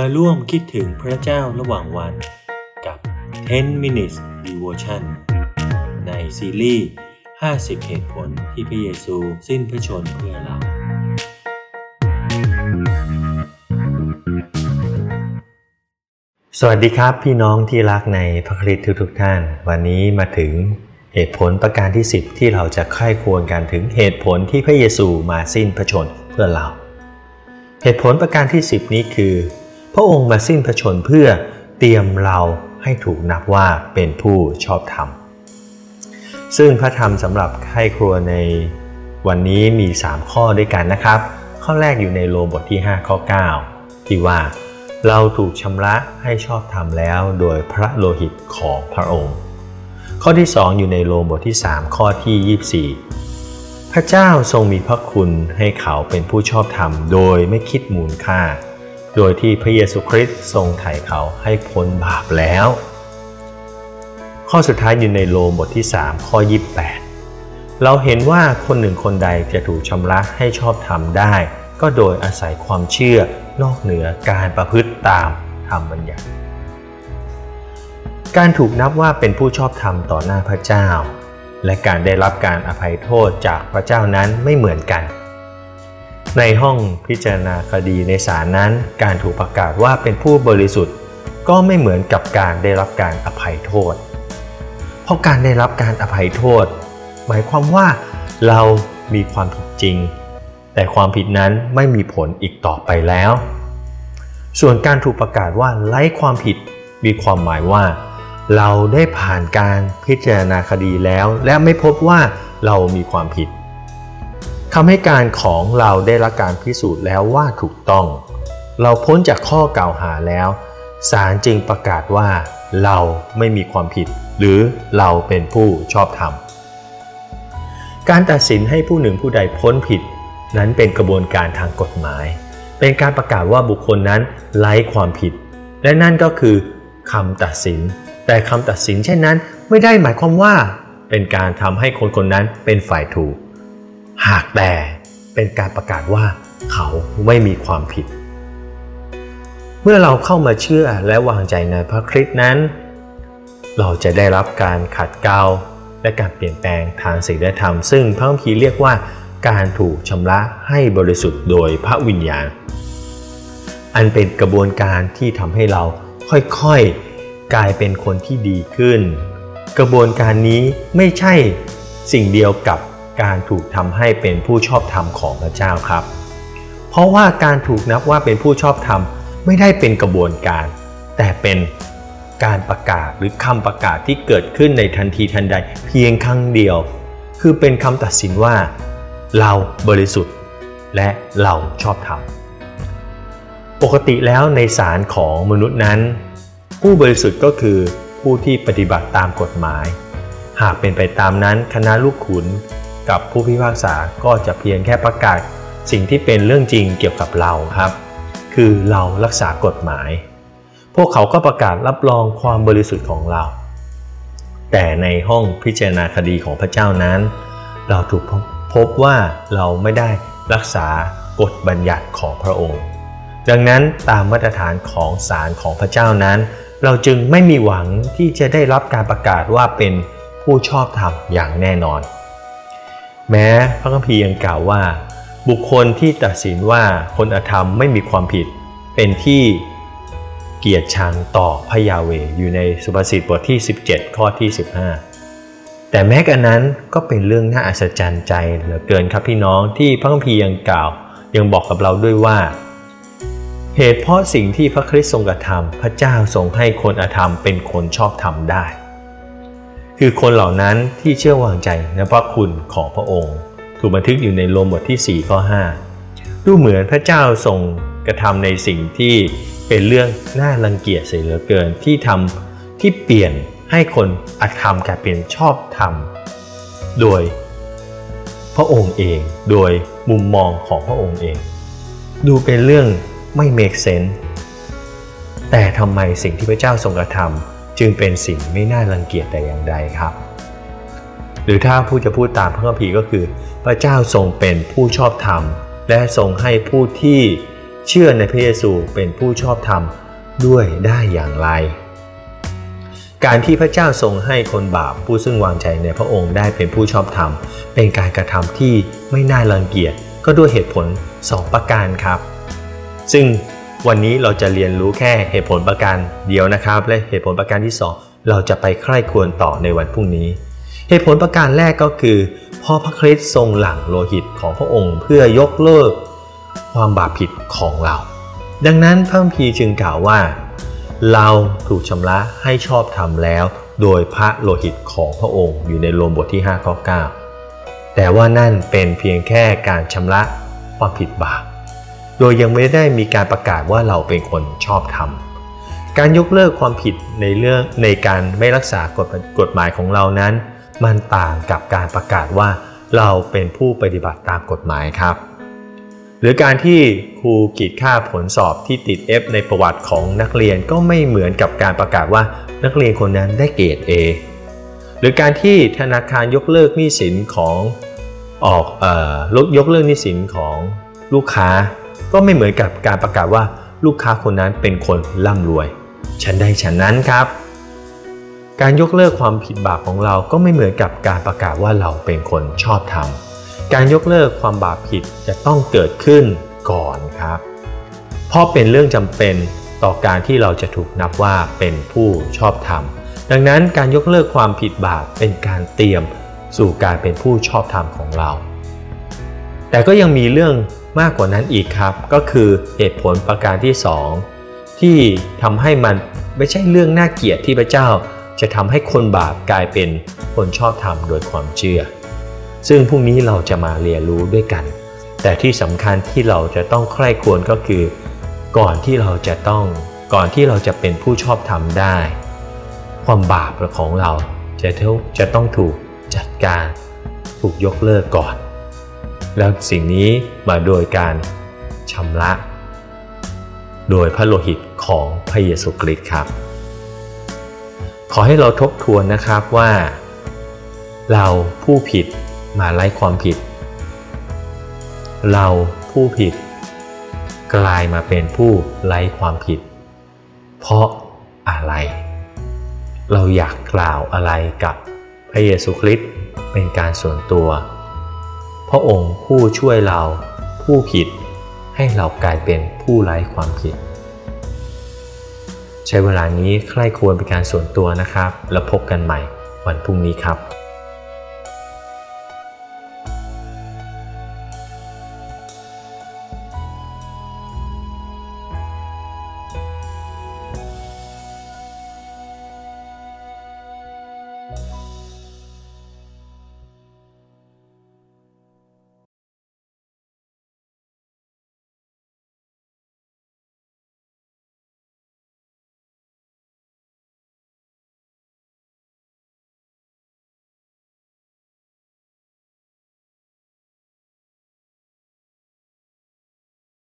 มาร่วมคิดถึงพระเจ้าระหว่างวันกับ 10 minutes devotion ในซีรีส์ 50 เหตุผลที่พระเยซูสิ้นพระชนเพื่อเรา สวัสดีครับพี่น้องที่รักในพระคริสต์ทุกๆท่าน วันนี้มาถึงเหตุผลประการที่ 10 ที่เราจะใคร่ควรกันถึงเหตุผลที่พระเยซูมาสิ้นพระชนเพื่อเรา เหตุผลประการที่ 10 นี้คือ พระองค์มาสิ้นพระชนเพื่อเตรียมเราให้ถูกนับว่าเป็นผู้ชอบธรรม ซึ่งพระธรรมสำหรับไข้ครัวในวันนี้มี 3 ข้อด้วยกันนะครับ ข้อแรกอยู่ในโลบทที่ 5 ข้อ 9 ที่ว่า เราถูกชำระให้ชอบธรรมแล้วโดยพระโลหิตของพระองค์ ข้อที่ 2 อยู่ในโลบทที่ 3 ข้อที่ 24 พระเจ้าทรงมีพระคุณให้เขาเป็นผู้ชอบธรรมโดยไม่คิดมูลค่า โดยที่พระเยซูคริสต์ทรงไถ่เขาให้พ้นบาปแล้ว ข้อสุดท้ายอยู่ในโลบทที่ 3 ข้อ 28 เราเห็นว่าคนหนึ่งคนใดจะถูกชำระให้ชอบธรรมได้ ก็โดยอาศัยความเชื่อนอกเหนือการประพฤติตามธรรมบัญญัติ การถูกนับว่าเป็นผู้ชอบธรรมต่อหน้าพระเจ้า และการได้รับการอภัยโทษจากพระเจ้านั้นไม่เหมือนกัน ในห้องพิจารณาคดีในศาลนั้น การถูกประกาศว่าเป็นผู้บริสุทธิ์ ก็ไม่เหมือนกับการได้รับการอภัยโทษ เพราะการได้รับการอภัยโทษ หมายความว่าเรามีความผิดจริง แต่ความผิดนั้นไม่มีผลอีกต่อไปแล้ว ส่วนการถูกประกาศว่าไร้ความผิดมีความหมายว่า เราได้ผ่านการพิจารณาคดีแล้ว และไม่พบว่าเรามีความผิด คำให้การของเราได้รับการพิสูจน์แล้วว่าถูกต้อง เราพ้นจากข้อกล่าวหาแล้วศาลจึงประกาศว่าเราไม่มีความผิด หรือเราเป็นผู้ชอบธรรม การตัดสินให้ผู้หนึ่งผู้ใดพ้นผิด นั้นเป็นกระบวนการทางกฎหมาย เป็นการประกาศว่าบุคคลนั้นไร้ความผิด และนั่นก็คือคำตัดสิน แต่คำตัดสินเช่นนั้นไม่ได้หมายความว่า เป็นการทำให้คนคนนั้นเป็นฝ่ายถูก หากแต่เป็นการประกาศว่าเขาไม่มีความผิด เมื่อเราเข้ามาเชื่อและวางใจในพระคริสต์นั้น เราจะได้รับการขัดเกลาและการเปลี่ยนแปลงทางศีลธรรม ซึ่งพระคัมภีร์เรียกว่าการถูกชำระให้บริสุทธิ์โดยพระวิญญาณ อันเป็นกระบวนการที่ทำให้เราค่อยๆ กลายเป็นคนที่ดีขึ้น กระบวนการนี้ไม่ใช่สิ่งเดียวกับ การถูกทำให้เป็นผู้ชอบธรรมของพระเจ้าครับ เพราะว่าการถูกนับว่าเป็นผู้ชอบธรรมไม่ได้เป็นกระบวนการ แต่เป็นการประกาศหรือคำประกาศที่เกิดขึ้นในทันทีทันใด เพียงครั้งเดียว คือเป็นคำตัดสินว่า เราบริสุทธิ์ และเราชอบธรรมปกติแล้วในศาลของมนุษย์นั้น ผู้บริสุทธิ์ก็คือผู้ที่ปฏิบัติตามกฎหมาย หากเป็นไปตามนั้นคณะลูกขุน กับผู้พิพากษาก็จะเพียงแค่ประกาศสิ่งที่เป็นเรื่องจริงเกี่ยวกับเราครับ คือเรารักษากฎหมาย พวกเขาก็ประกาศรับรองความบริสุทธิ์ของเรา แต่ในห้องพิจารณาคดีของพระเจ้านั้น เราถูกพบว่าเราไม่ได้รักษากฎบัญญัติของพระองค์ ดังนั้นตามมาตรฐานของศาลของพระเจ้านั้น เราจึงไม่มีหวังที่จะได้รับการประกาศว่าเป็นผู้ชอบธรรมอย่างแน่นอน แม้พระคัมภีร์ยังกล่าวว่า บุคคลที่ตัดสินว่าคนอธรรมไม่มีความผิด เป็นที่เกียรติชังต่อพระยาเวอยู่ในสุภาษิตบทที่ 17 ข้อที่ 15 แต่แม้กันนั้นก็เป็นเรื่องน่าอัศจรรย์ใจเหลือเกินครับพี่น้องที่พระคัมภีร์ยังกล่าว ยังบอกกับเราด้วยว่า เหตุเพราะสิ่งที่พระคริสต์ทรงกระทำพระเจ้าทรงให้คนอธรรมเป็นคนชอบธรรมได้ คือคนเหล่านั้นที่เชื่อวางใจในพระคุณของพระองค์ ถูกบันทึกอยู่ในโรมบทที่4ข้อ5ดูเหมือนพระเจ้าทรงกระทำในสิ่งที่เป็นเรื่องน่ารังเกียจเสียเหลือเกินที่ทำที่เปลี่ยนให้คนอธรรมกลายเป็นชอบธรรม โดยพระองค์เองโดยมุมมองของพระองค์เอง ดูเป็นเรื่องไม่เมกเซนแต่ทำไมสิ่งที่พระเจ้าทรงกระทำ จึงเป็นสิ่งไม่น่ารังเกียจแต่อย่างใดครับ หรือถ้าผู้จะพูดตามพระคัมภีร์ก็คือ พระเจ้าทรงเป็นผู้ชอบธรรม และทรงให้ผู้ที่เชื่อในพระเยซูเป็นผู้ชอบธรรมด้วยได้อย่างไร การที่พระเจ้าทรงให้คนบาปผู้ซึ่งวางใจในพระองค์ได้เป็นผู้ชอบธรรม เป็นการกระทำที่ไม่น่ารังเกียจก็ด้วยเหตุผล 2 ประการครับ ซึ่ง วันนี้เราจะเรียนรู้แค่เหตุผลประการเดียวนะครับ และเหตุผลประการที่ 2 เราจะไปใคร่ควรต่อในวันพรุ่งนี้ เหตุผลประการแรกก็คือพ่อพระคริสต์ทรงหลั่งโลหิตของพระองค์เพื่อยกเลิกความบาปผิดของเรา ดังนั้นพระคัมภีร์จึงกล่าวว่า เราถูกชำระให้ชอบธรรมแล้ว โดยพระโลหิตของพระองค์อยู่ในโรมบทที่5ข้อ9แต่ว่านั่นเป็นเพียงแค่การชำระความผิดบาป โดยยังไม่ได้มีการประกาศว่าเราเป็นคนชอบธรรมการยกเลิกความผิดในเรื่องในการไม่รักษากฎกฎหมายของเรานั้น มันต่างกับการประกาศว่าเราเป็นผู้ปฏิบัติตามกฎหมายครับ หรือการที่ครูกีดค่าผลสอบที่ติด F ในประวัติของนักเรียนก็ไม่เหมือนกับการประกาศว่านักเรียนคนนั้นได้เกรด A หรือการที่ธนาคารยกเลิกหนี้สินของออกเอ่อยกเลิกหนี้สินของลูกค้า ก็ไม่เหมือนกับการประกาศว่าลูกค้าคนนั้นเป็นคนร่ำรวย ฉันใดฉันนั้นครับ การยกเลิกความผิดบาปของเราก็ไม่เหมือนกับการประกาศว่าเราเป็นคนชอบธรรมการยกเลิกความบาปผิดจะต้องเกิดขึ้นก่อนครับ เพราะเป็นเรื่องจำเป็นต่อการที่เราจะถูกนับว่าเป็นผู้ชอบธรรม ดังนั้นการยกเลิกความผิดบาปเป็นการเตรียมสู่การเป็นผู้ชอบธรรมของเรา แต่ก็ยังมีเรื่อง มากกว่านั้นอีกครับ ก็คือเหตุผลประการที่ 2 ที่ทำให้มันไม่ใช่เรื่องน่าเกลียดที่พระเจ้า จะทำให้คนบาปกลายเป็นคนชอบธรรมโดยความเชื่อ ซึ่งพรุ่งนี้เราจะมาเรียนรู้ด้วยกัน แต่ที่สำคัญที่เราจะต้องใคร่ควรก็คือ ก่อนที่เราจะต้องก่อนที่เราจะเป็นผู้ชอบธรรมได้ ความบาปของเราจะจะต้องถูกจัดการ ถูกยกเลิกก่อน แล้วสิ่งนี้มาโดยการชำระ โดยพระโลหิตของพระเยซูคริสต์ครับ ขอให้เราทบทวนนะครับว่า เราผู้ผิดมาไล่ความผิด เราผู้ผิด กลายมาเป็นผู้ไร้ความผิด เพราะอะไร เราอยากกล่าวอะไรกับพระเยซูคริสต์เป็นการส่วนตัว ระองค์ผู้ช่วยเราผู้ผิด ให้เรากลายเป็นผู้ไร้ความผิด ใช้เวลานี้ใคร่ควรเป็นการส่วนตัวนะครับ แล้วพบกันใหม่วันพรุ่งนี้ครับ